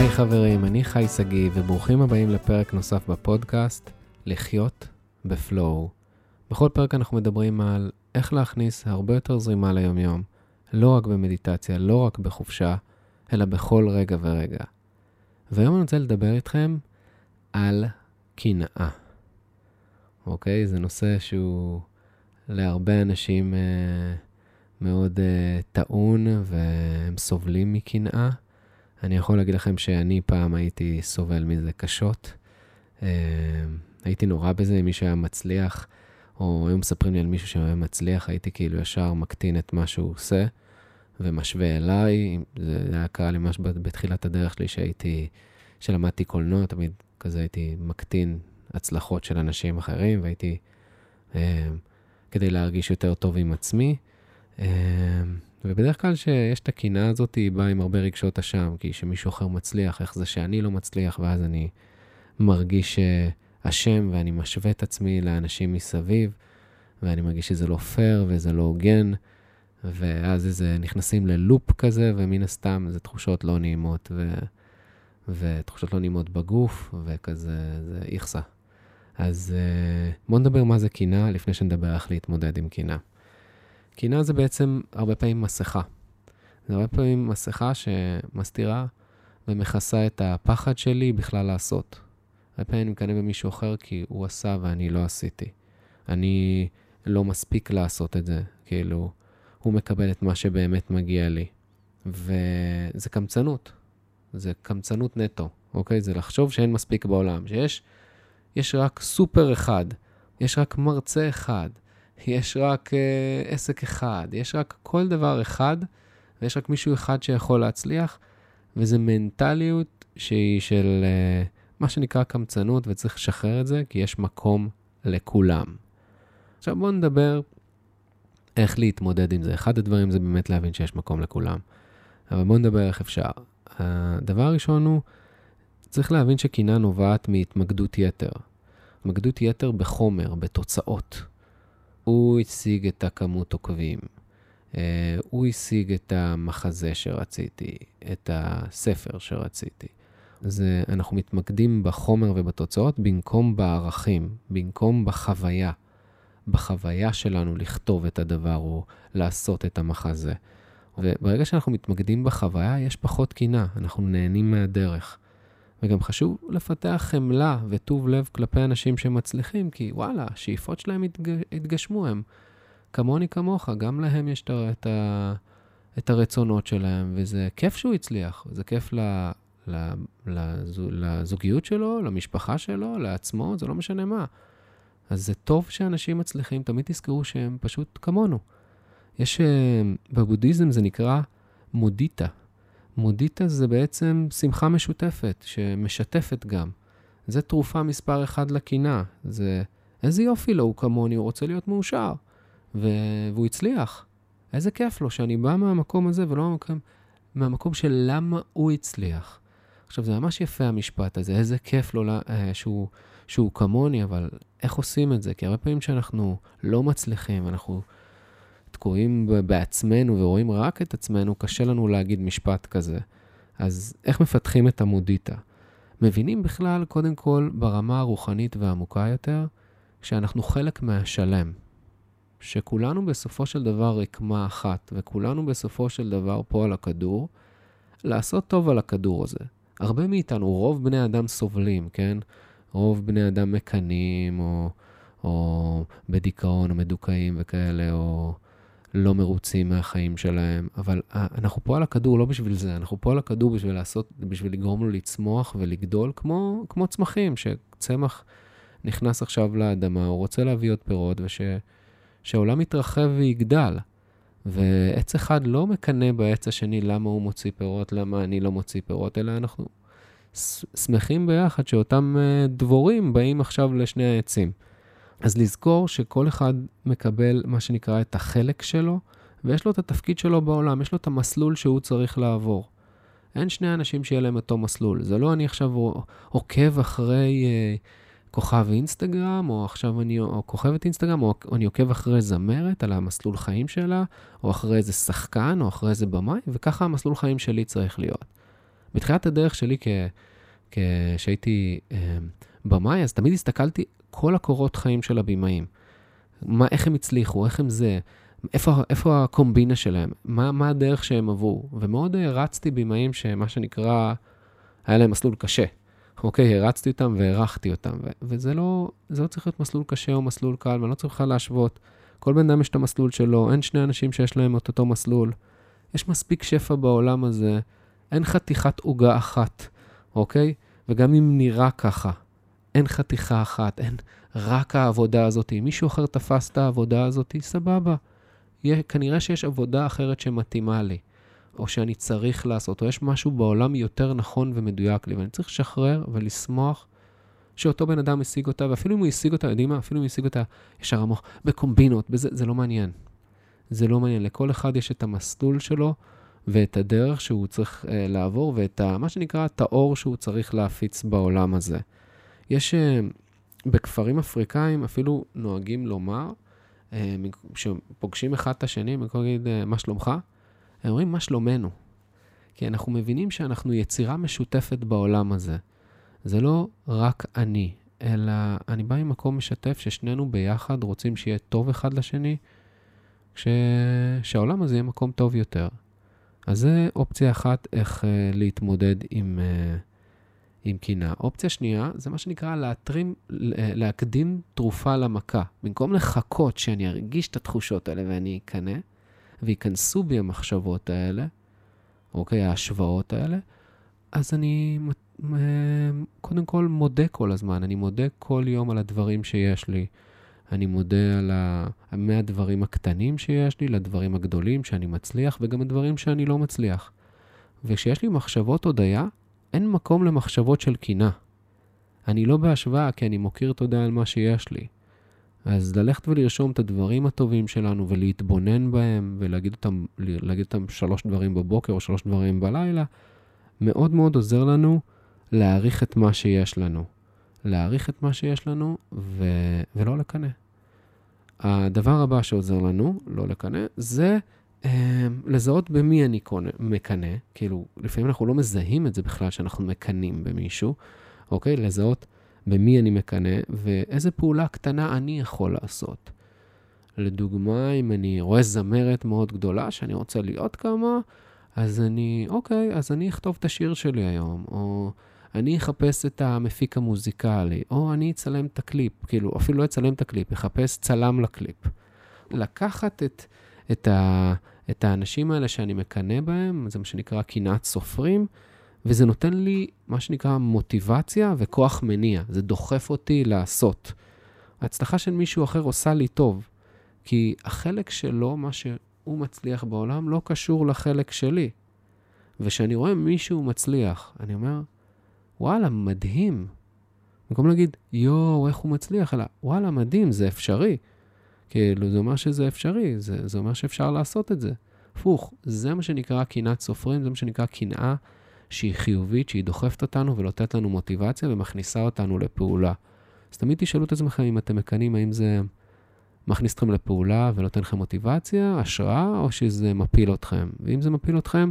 היי חברים, אני חי שגיא, וברוכים הבאים לפרק נוסף בפודקאסט, לחיות בפלואו. בכל פרק אנחנו מדברים על איך להכניס הרבה יותר זרימה ליומיום, לא רק במדיטציה, לא רק בחופשה, אלא בכל רגע ורגע. והיום אני רוצה לדבר איתכם על קנאה. אוקיי? זה נושא שהוא להרבה אנשים אה, מאוד אה, טעון, והם סובלים מקנאה. אני יכול להגיד לכם שאני פעם הייתי סובל מזה קשות. אה, הייתי נורא בזה, אם מישהו היה מצליח, או היו מספרים לי על מישהו שהיה מצליח, הייתי כאילו ישר מקטין את מה שהוא עושה, ומשווה אליי. זה היה קרה לי ממש בתחילת הדרך שלי, שהייתי, שלמדתי קולנוע, תמיד כזה הייתי מקטין הצלחות של אנשים אחרים, והייתי, אה, כדי להרגיש יותר טוב עם עצמי. אה, ובדרך כלל שיש את הקנאה הזאת, היא באה עם הרבה רגשות אשם, כי שמישהו אחר מצליח, איך זה שאני לא מצליח, ואז אני מרגיש אה, אשם ואני משווה את עצמי לאנשים מסביב, ואני מרגיש שזה לא פייר וזה לא הוגן, ואז איזה נכנסים ללופ כזה, ומן הסתם זה תחושות לא נעימות, ו... ותחושות לא נעימות בגוף, וכזה, זה איכסה. אז אה, בואו נדבר מה זה קנאה, לפני שנדבר איך להתמודד עם קנאה. קנאה זה בעצם הרבה פעמים מסכה. זה הרבה פעמים מסכה שמסתירה ומכסה את הפחד שלי בכלל לעשות. הרבה פעמים אני מקנא במישהו אחר כי הוא עשה ואני לא עשיתי. אני לא מספיק לעשות את זה, כאילו, הוא מקבל את מה שבאמת מגיע לי. וזה קמצנות. זה קמצנות נטו, אוקיי? זה לחשוב שאין מספיק בעולם, שיש יש רק סופר אחד, יש רק מרצה אחד, יש רק אה, עסק אחד, יש רק כל דבר אחד, ויש רק מישהו אחד שיכול להצליח, וזו מנטליות שהיא של אה, מה שנקרא קמצנות, וצריך לשחרר את זה, כי יש מקום לכולם. עכשיו בואו נדבר איך להתמודד עם זה. אחד הדברים זה באמת להבין שיש מקום לכולם. אבל בואו נדבר איך אפשר. הדבר הראשון הוא, צריך להבין שקנאה נובעת מהתמקדות יתר. התמקדות יתר בחומר, בתוצאות. הוא השיג את הכמות עוקבים, אה, הוא השיג את המחזה שרציתי, את הספר שרציתי. אז אנחנו מתמקדים בחומר ובתוצאות במקום בערכים, במקום בחוויה. בחוויה שלנו לכתוב את הדבר או לעשות את המחזה. וברגע שאנחנו מתמקדים בחוויה, יש פחות קינה, אנחנו נהנים מהדרך. וגם חשוב לפתח חמלה וטוב לב כלפי אנשים שמצליחים, כי וואלה, השאיפות שלהם התגשמו, הם כמוני כמוך, גם להם יש את, ה, את הרצונות שלהם, וזה כיף שהוא הצליח, זה כיף ל, ל, לזו, לזוגיות שלו, למשפחה שלו, לעצמו, זה לא משנה מה. אז זה טוב שאנשים מצליחים, תמיד תזכרו שהם פשוט כמונו. יש, אה, בבודהיזם זה נקרא מודיטה. מודיטה זה בעצם שמחה משותפת, שמשתפת גם. זה תרופה מספר אחד לקינה. זה, איזה יופי לו, הוא כמוני, הוא רוצה להיות מאושר. ו... והוא הצליח. איזה כיף לו שאני בא מהמקום הזה ולא מהמקום, מהמקום של למה הוא הצליח. עכשיו, זה ממש יפה המשפט הזה, איזה כיף לו אה, שהוא, שהוא כמוני, אבל איך עושים את זה? כי הרבה פעמים שאנחנו לא מצליחים, אנחנו תקועים בעצמנו ורואים רק את עצמנו, קשה לנו להגיד משפט כזה. אז איך מפתחים את המודיטה? מבינים בכלל, קודם כל, ברמה הרוחנית והעמוקה יותר, שאנחנו חלק מהשלם. שכולנו בסופו של דבר רקמה אחת, וכולנו בסופו של דבר פה על הכדור, לעשות טוב על הכדור הזה. הרבה מאיתנו, רוב בני אדם סובלים, כן? רוב בני אדם מקנאים, או, או בדיכאון, או מדוכאים וכאלה, או לא מרוצים מהחיים שלהם, אבל אה, אנחנו פה על הכדור לא בשביל זה, אנחנו פה על הכדור בשביל לעשות, בשביל לגרום לו לצמוח ולגדול כמו, כמו צמחים, שצמח נכנס עכשיו לאדמה, הוא רוצה להביא עוד פירות, ושהעולם יתרחב ויגדל. ועץ אחד לא מקנא בעץ השני למה הוא מוציא פירות, למה אני לא מוציא פירות, אלא אנחנו שמחים ביחד שאותם אה, דבורים באים עכשיו לשני העצים. אז לזכור שכל אחד מקבל מה שנקרא את החלק שלו, ויש לו את התפקיד שלו בעולם, יש לו את המסלול שהוא צריך לעבור. אין שני אנשים שיהיה להם אותו מסלול. זה לא אני עכשיו עוקב אחרי אה, כוכב אינסטגרם, או עכשיו אני, או כוכבת אינסטגרם, או אני עוקב אחרי זמרת על המסלול חיים שלה, או אחרי איזה שחקן, או אחרי איזה במאי, וככה המסלול חיים שלי צריך להיות. בתחילת הדרך שלי כשהייתי אה, במאי, אז תמיד הסתכלתי כל הקורות חיים של הבימאים. מה, איך הם הצליחו, איך הם זה, איפה, איפה הקומבינה שלהם, מה, מה הדרך שהם עברו. ומאוד הרצתי בימאים שמה שנקרא, היה להם מסלול קשה. אוקיי, הרצתי אותם והערכתי אותם, ו- וזה לא, לא צריך להיות מסלול קשה או מסלול קל, ואני לא צריך להשוות. כל בן אדם יש את המסלול שלו, אין שני אנשים שיש להם את אותו מסלול. יש מספיק שפע בעולם הזה, אין חתיכת עוגה אחת, אוקיי? וגם אם נראה ככה, אין חתיכה אחת, אין רק העבודה הזאת. אם מישהו אחר תפס את העבודה הזאת, סבבה. יהיה, כנראה שיש עבודה אחרת שמתאימה לי, או שאני צריך לעשות, או יש משהו בעולם יותר נכון ומדויק לי, ואני צריך לשחרר ולשמוח שאותו בן אדם השיג אותה, ואפילו אם הוא השיג אותה, יודעים מה? אפילו אם הוא השיג אותה ישר המוח, בקומבינות, בזה, זה לא מעניין. זה לא מעניין. לכל אחד יש את המסלול שלו ואת הדרך שהוא צריך uh, לעבור, ואת ה, מה שנקרא, את האור שהוא צריך להפיץ בעולם הזה. יש, uh, בכפרים אפריקאים אפילו נוהגים לומר, כשפוגשים אחד את השני, במקום להגיד, מה שלומך? הם אומרים, מה שלומנו? כי אנחנו מבינים שאנחנו יצירה משותפת בעולם הזה. זה לא רק אני, אלא אני בא ממקום משתף ששנינו ביחד רוצים שיהיה טוב אחד לשני, כש... שהעולם הזה יהיה מקום טוב יותר. אז זה אופציה אחת איך להתמודד עם, uh, עם קינה. אופציה שנייה, זה מה שנקרא להתרים, להקדים תרופה למכה. במקום לחכות שאני ארגיש את התחושות האלה ואני אקנא, וייכנסו בי המחשבות האלה, אוקיי, ההשוואות האלה, אז אני קודם כל מודה כל הזמן, אני מודה כל יום על הדברים שיש לי. אני מודה על ה... מהדברים הקטנים שיש לי לדברים הגדולים שאני מצליח, וגם הדברים שאני לא מצליח. וכשיש לי מחשבות הודיה, אין מקום למחשבות של קינה. אני לא בהשוואה, כי אני מוקיר תודה על מה שיש לי. אז ללכת ולרשום את הדברים הטובים שלנו ולהתבונן בהם ולהגיד אותם, אותם שלוש דברים בבוקר או שלוש דברים בלילה, מאוד מאוד עוזר לנו להעריך את מה שיש לנו. להעריך את מה שיש לנו ו... ולא לקנא. הדבר הבא שעוזר לנו, לא לקנא, זה לזהות במי אני מקנא. כאילו, לפעמים אנחנו לא מזהים את זה בכלל שאנחנו מקנאים במישהו, אוקיי? לזהות במי אני מקנא ואיזה פעולה קטנה אני יכול לעשות. לדוגמה, אם אני רואה זמרת מאוד גדולה שאני רוצה להיות כמה, אז אני, אוקיי, אז אני אכתוב את השיר שלי היום, או אני אחפש את המפיק המוזיקלי, או אני אצלם את הקליפ, כאילו, אפילו לא אצלם את הקליפ, אחפש צלם לקליפ. לקחת את, את, ה, את האנשים האלה שאני מקנא בהם, זה מה שנקרא קנאת סופרים, וזה נותן לי מה שנקרא מוטיבציה וכוח מניע, זה דוחף אותי לעשות. ההצלחה של מישהו אחר עושה לי טוב, כי החלק שלו, מה שהוא מצליח בעולם, לא קשור לחלק שלי. וכשאני רואה מישהו מצליח, אני אומר, וואלה, מדהים. במקום להגיד, יואו, איך הוא מצליח, אלא, וואלה, מדהים, זה אפשרי. כאילו, זה אומר שזה אפשרי, זה, זה אומר שאפשר לעשות את זה. הפוך, זה מה שנקרא קנאת סופרים, זה מה שנקרא קנאה שהיא חיובית, שהיא דוחפת אותנו ונותנת לנו מוטיבציה ומכניסה אותנו לפעולה. אז תמיד תשאלו את עצמכם אם אתם מקנאים, האם זה מכניס אתכם לפעולה ונותן לכם מוטיבציה, השראה, או שזה מפיל אתכם. ואם זה מפיל אתכם,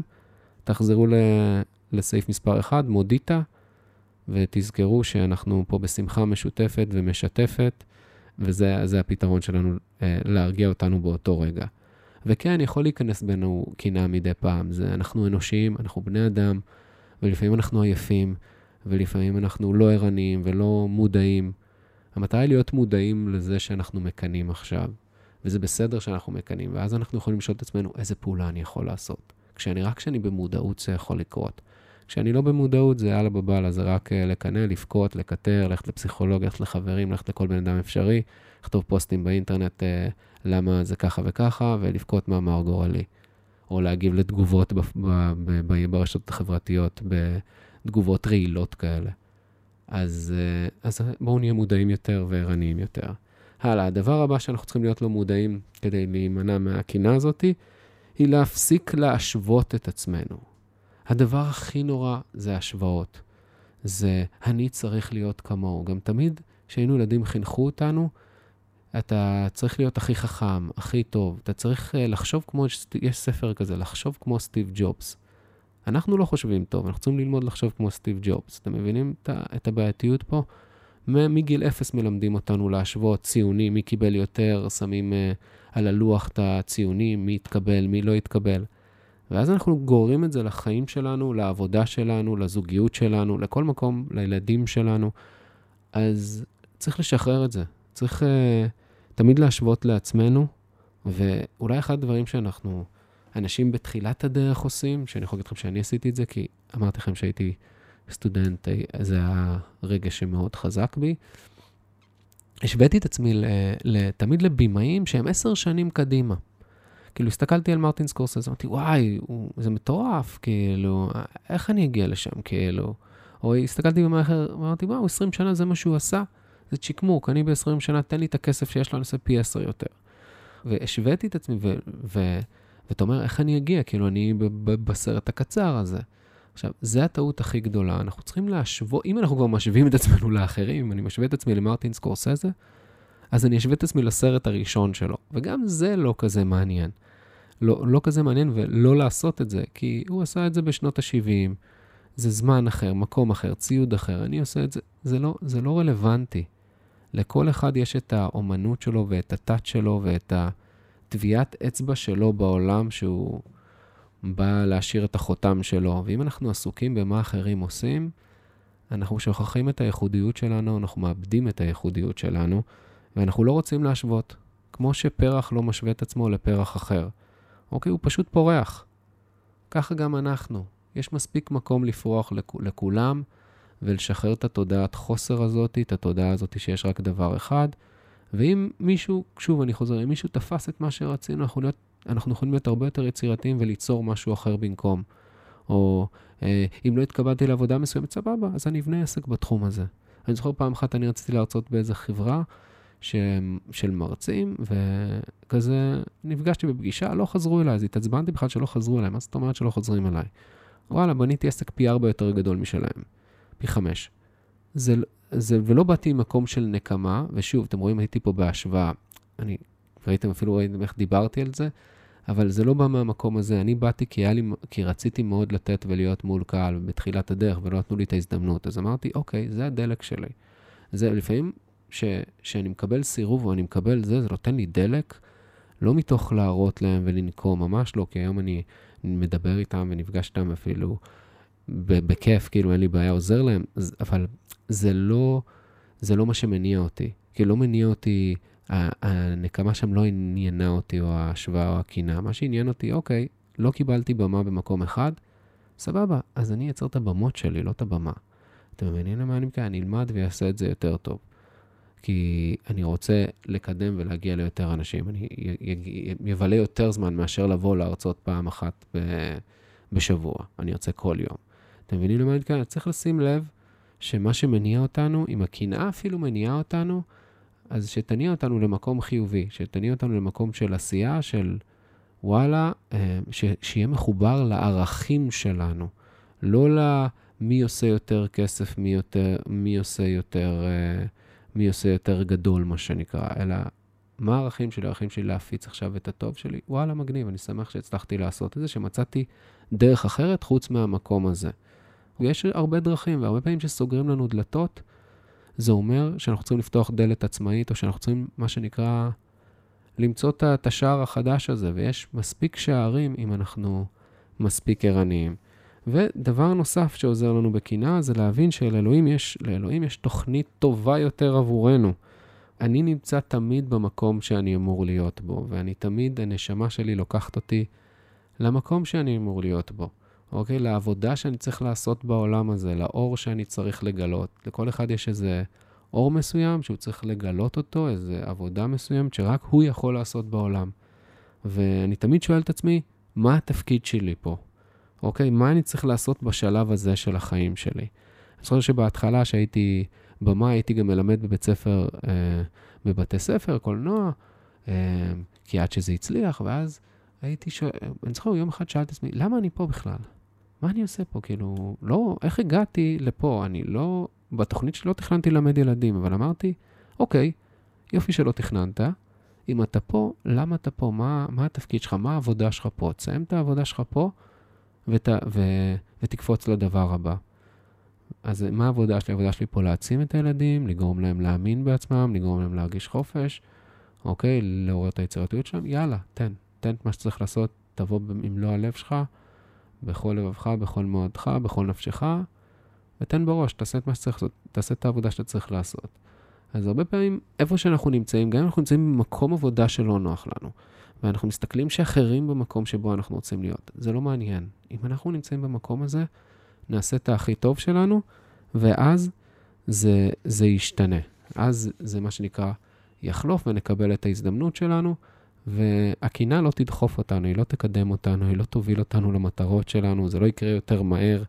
תחזרו ל... לסעיף מספר 1, מודיטה, ותזכרו שאנחנו פה בשמחה משותפת ומשתפת, וזה הפתרון שלנו אה, להרגיע אותנו באותו רגע. וכן, יכול להיכנס בינינו קנאה מדי פעם. זה, אנחנו אנושיים, אנחנו בני אדם, ולפעמים אנחנו עייפים, ולפעמים אנחנו לא ערניים ולא מודעים. המטרה היא להיות מודעים לזה שאנחנו מקנאים עכשיו, וזה בסדר שאנחנו מקנאים, ואז אנחנו יכולים לשאול את עצמנו איזה פעולה אני יכול לעשות. כשאני, רק כשאני במודעות זה יכול לקרות. כשאני לא במודעות זה יאללה בבאללה, זה רק אה, לקנא, לבכות, לקטר, ללכת לפסיכולוג, ללכת לחברים, ללכת לכל בן אדם אפשרי, לכתוב פוסטים באינטרנט אה, למה זה ככה וככה, ולבכות מאמר גורלי. או להגיב לתגובות ברשתות החברתיות, בתגובות רעילות כאלה. אז, אה, אז בואו נהיה מודעים יותר וערניים יותר. הלאה, הדבר הבא שאנחנו צריכים להיות לו מודעים כדי להימנע מהקינה הזאתי, היא להפסיק להשוות את עצמנו. הדבר הכי נורא זה השוואות. זה אני צריך להיות כמוהו. גם תמיד כשהיינו ילדים חינכו אותנו, אתה צריך להיות הכי חכם, הכי טוב. אתה צריך uh, לחשוב כמו, יש ספר כזה, לחשוב כמו סטיב ג'ובס. אנחנו לא חושבים טוב, אנחנו צריכים ללמוד לחשוב כמו סטיב ג'ובס. אתם מבינים את הבעייתיות פה? מגיל אפס מלמדים אותנו להשוות ציונים, מי קיבל יותר, שמים uh, על הלוח את הציונים, מי התקבל, מי לא התקבל. ואז אנחנו גוררים את זה לחיים שלנו, לעבודה שלנו, לזוגיות שלנו, לכל מקום, לילדים שלנו. אז צריך לשחרר את זה. צריך uh, תמיד להשוות לעצמנו, ואולי אחד הדברים שאנחנו, אנשים בתחילת הדרך עושים, שאני יכול להגיד לכם שאני עשיתי את זה, כי אמרתי לכם שהייתי סטודנט, זה היה רגע שמאוד חזק בי. השוויתי את עצמי תמיד לבימאים שהם עשר שנים קדימה. כאילו, הסתכלתי על מרטין סקורסס, אמרתי, וואי, הוא, זה מטורף, כאילו, איך אני אגיע לשם, כאילו? או הסתכלתי במאי אחר, אמרתי, וואו, 20 שנה זה מה שהוא עשה, זה צ'יקמוק, אני ב-20 שנה, תן לי את הכסף שיש לו, אני אעשה פי 10 יותר. והשוויתי את עצמי, ואתה אומר, איך אני אגיע? כאילו, אני בסרט הקצר הזה. עכשיו, זו הטעות הכי גדולה. אנחנו צריכים להשוות, אם אנחנו כבר משווים את עצמנו לאחרים, אני משווה את עצמי למרטין סקורסזה, אז אני אשווה את עצמי לסרט הראשון שלו. וגם זה לא כזה מעניין. לא, לא כזה מעניין ולא לעשות את זה, כי הוא עשה את זה בשנות ה-70, זה זמן אחר, מקום אחר, ציוד אחר, אני עושה את זה, זה לא, זה לא רלוונטי. לכל אחד יש את האומנות שלו ואת הטאט שלו ואת הטביעת אצבע שלו בעולם שהוא... בא להשאיר את החותם שלו. ואם אנחנו עסוקים במה אחרים עושים, אנחנו שוכחים את הייחודיות שלנו, אנחנו מאבדים את הייחודיות שלנו, ואנחנו לא רוצים להשוות. כמו שפרח לא משווה את עצמו לפרח אחר. אוקיי, הוא פשוט פורח. ככה גם אנחנו. יש מספיק מקום לפרוח לכ- לכולם ולשחרר את התודעת חוסר הזאת, את התודעה הזאת שיש רק דבר אחד. ואם מישהו, שוב, אני חוזר, אם מישהו תפס את מה שרצינו, אנחנו להיות אנחנו יכולים להיות הרבה יותר יצירתיים וליצור משהו אחר במקום. או אה, אם לא התקבלתי לעבודה מסוימת, סבבה, אז אני אבנה עסק בתחום הזה. אני זוכר פעם אחת אני רציתי להרצות באיזה חברה ש... של מרצים, וכזה נפגשתי בפגישה, לא חזרו אליי, אז התעצבנתי בכלל שלא חזרו אליי, מה זאת אומרת שלא חוזרים אליי? וואלה, בניתי עסק פי ארבע יותר גדול משלהם, פי חמש. זה, זה, ולא באתי ממקום של נקמה, ושוב, אתם רואים, הייתי פה בהשוואה. אני ראיתם, אפילו ראיתם איך דיברתי על זה, אבל זה לא בא מהמקום הזה. אני באתי כי, לי, כי רציתי מאוד לתת ולהיות מול קהל בתחילת הדרך, ולא נתנו לי את ההזדמנות. אז אמרתי, אוקיי, זה הדלק שלי. זה לפעמים, כשאני מקבל סירוב או אני מקבל זה, זה נותן לי דלק, לא מתוך להראות להם ולנקום, ממש לא, כי היום אני מדבר איתם ונפגש איתם אפילו בכיף, כאילו אין לי בעיה, עוזר להם, אבל זה לא, זה לא מה שמניע אותי. כאילו לא מניע אותי הנקמה שם לא עניינה אותי, או ההשוואה או הקינה. מה שעניין אותי, אוקיי, לא קיבלתי במה במקום אחד, סבבה, אז אני אעצר את הבמות שלי, לא את הבמה. אתם מבינים למה אני מתכוון? אני אלמד ואעשה את זה יותר טוב. כי אני רוצה לקדם ולהגיע ליותר אנשים. אני אבלה יותר זמן מאשר לבוא להרצות פעם אחת בשבוע. אני ארצה כל יום. אתם מבינים למה אני מתכוון? צריך לשים לב שמה שמניע אותנו, אם הקנאה אפילו מניעה אותנו, אז שתניע אותנו למקום חיובי, שתניע אותנו למקום של עשייה, של וואלה, אה, ש, שיהיה מחובר לערכים שלנו, לא למי עושה יותר כסף, מי, יותר, מי, עושה יותר, אה, מי עושה יותר גדול, מה שנקרא, אלא מה הערכים שלי? הערכים שלי להפיץ עכשיו את הטוב שלי? וואלה, מגניב, אני שמח שהצלחתי לעשות את זה, שמצאתי דרך אחרת חוץ מהמקום הזה. ויש הרבה דרכים, והרבה פעמים שסוגרים לנו דלתות, זה אומר שאנחנו צריכים לפתוח דלת עצמאית, או שאנחנו צריכים, מה שנקרא, למצוא את השער החדש הזה, ויש מספיק שערים אם אנחנו מספיק ערניים. ודבר נוסף שעוזר לנו בקינה זה להבין שלאלוהים יש, יש תוכנית טובה יותר עבורנו. אני נמצא תמיד במקום שאני אמור להיות בו, ואני תמיד, הנשמה שלי לוקחת אותי למקום שאני אמור להיות בו. אוקיי? לעבודה שאני צריך לעשות בעולם הזה, לאור שאני צריך לגלות. לכל אחד יש איזה אור מסוים שהוא צריך לגלות אותו, איזה עבודה מסוימת שרק הוא יכול לעשות בעולם. ואני תמיד שואל את עצמי, מה התפקיד שלי פה? אוקיי? מה אני צריך לעשות בשלב הזה של החיים שלי? אני זוכר שבהתחלה, שהייתי במה, הייתי גם מלמד בבית ספר, אה, בבתי ספר, קולנוע, אה, כי עד שזה הצליח, ואז הייתי שואל, אני זוכר, יום אחד שאלתי את עצמי, למה אני פה בכלל? מה אני עושה פה? כאילו, לא, איך הגעתי לפה? אני לא, בתוכנית שלי לא תכננתי ללמד ילדים, אבל אמרתי, אוקיי, יופי שלא תכננת. אם אתה פה, למה אתה פה? מה, מה התפקיד שלך? מה העבודה שלך פה? תסיים את העבודה שלך פה, ות, ו, ותקפוץ לדבר הבא. אז מה העבודה שלי? העבודה שלי פה להעצים את הילדים, לגרום להם להאמין בעצמם, לגרום להם להרגיש חופש, אוקיי? לעורר את היצירתיות שלהם, יאללה, תן, תן את מה שצריך לעשות, תבוא במלוא הלב שלך, בכל לבבך, בכל מאודך, בכל נפשך, ותן בראש, תעשה את מה שצריך לעשות, תעשה את העבודה שאתה צריך לעשות. אז הרבה פעמים, איפה שאנחנו נמצאים, גם אם אנחנו נמצאים במקום עבודה שלא נוח לנו, ואנחנו מסתכלים שאחרים במקום שבו אנחנו רוצים להיות, זה לא מעניין. אם אנחנו נמצאים במקום הזה, נעשה את הכי טוב שלנו, ואז זה, זה ישתנה. אז זה מה שנקרא יחלוף ונקבל את ההזדמנות שלנו, והקינה לא תדחוף אותנו, היא לא תקדם אותנו, היא לא תוביל אותנו למטרות שלנו, זה לא יקרה יותר מהר,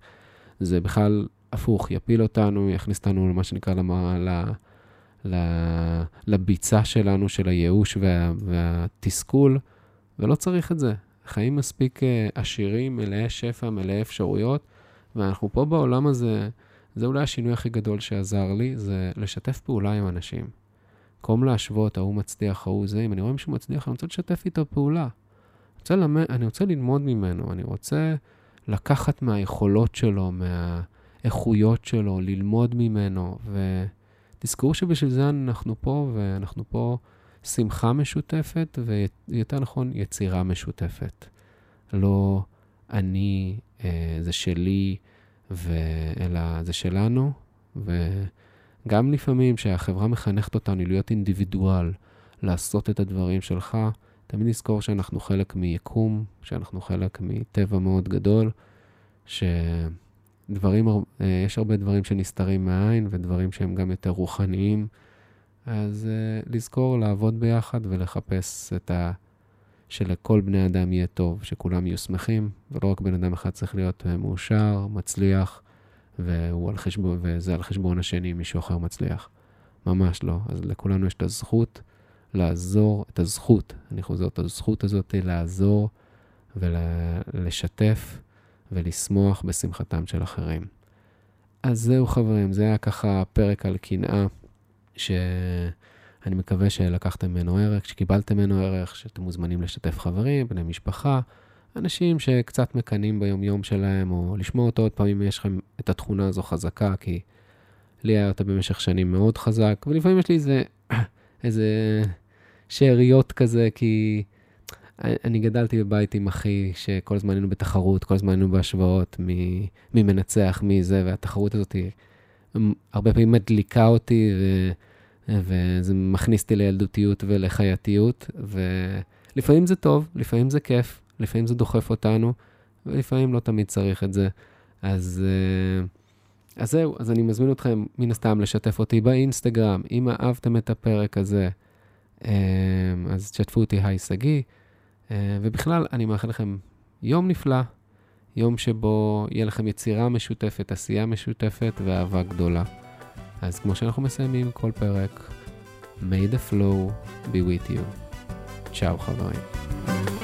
זה בכלל הפוך, יפיל אותנו, יכניס אותנו למה שנקרא למה, ל, ל, לביצה שלנו, של הייאוש וה, והתסכול, ולא צריך את זה. חיים מספיק אה, עשירים, מלאי שפע, מלאי אפשרויות, ואנחנו פה בעולם הזה, זה אולי השינוי הכי גדול שעזר לי, זה לשתף פעולה עם אנשים. במקום להשוות, ההוא מצליח, ההוא זה, אם אני רואה מישהו מצליח, אני רוצה לשתף איתו פעולה. אני רוצה, למד, אני רוצה ללמוד ממנו, אני רוצה לקחת מהיכולות שלו, מהאיכויות שלו, ללמוד ממנו, ותזכרו שבשביל זה אנחנו פה, ואנחנו פה שמחה משותפת, ויותר נכון, יצירה משותפת. לא אני, אה, זה שלי, ו... אלא זה שלנו, וגם לפעמים שהחברה מחנכת אותנו להיות אינדיבידואל, לעשות את הדברים שלך, תמיד נזכור שאנחנו חלק מיקום, שאנחנו חלק מטבע מאוד גדול, שדברים, אה, יש הרבה דברים שנסתרים מהעין ודברים שהם גם יותר רוחניים, אז uh, לזכור לעבוד ביחד ולחפש את ה... שלכל בני אדם יהיה טוב, שכולם יהיו שמחים, ולא רק בן אדם אחד צריך להיות אה, מאושר, מצליח, והוא על חשבון, וזה על חשבון השני, מישהו אחר מצליח. ממש לא. אז לכולנו יש את הזכות לעזור, את הזכות, אני חוזר, את הזכות הזאת לעזור ולשתף ולשמוח בשמחתם של אחרים. אז זהו חברים, זה היה ככה פרק על קנאה, ש... אני מקווה שלקחתם ממנו ערך, שקיבלתם ממנו ערך, שאתם מוזמנים לשתף חברים, בני משפחה, אנשים שקצת מקנאים ביומיום שלהם, או לשמוע אותו עוד פעם אם יש לכם את התכונה הזו חזקה, כי לי היה אותה במשך שנים מאוד חזק, ולפעמים יש לי איזה, איזה שאריות כזה, כי אני גדלתי בבית עם אחי, שכל הזמן היינו בתחרות, כל הזמן היינו בהשוואות, מי, מנצח, מי זה, והתחרות הזאת הרבה פעמים מדליקה אותי, ו... וזה מכניס אותי לילדותיות ולחייתיות, ולפעמים זה טוב, לפעמים זה כיף, לפעמים זה דוחף אותנו, ולפעמים לא תמיד צריך את זה. אז, אה, אז זהו, אז אני מזמין אתכם מן הסתם לשתף אותי באינסטגרם, אם אהבתם את הפרק הזה, אה, אז תשתפו אותי, היי שגיא, ובכלל, אני מאחל לכם יום נפלא, יום שבו יהיה לכם יצירה משותפת, עשייה משותפת ואהבה גדולה. אז כמו שאנחנו מסיימים כל פרק, may the flow be with you. צ'או חברים.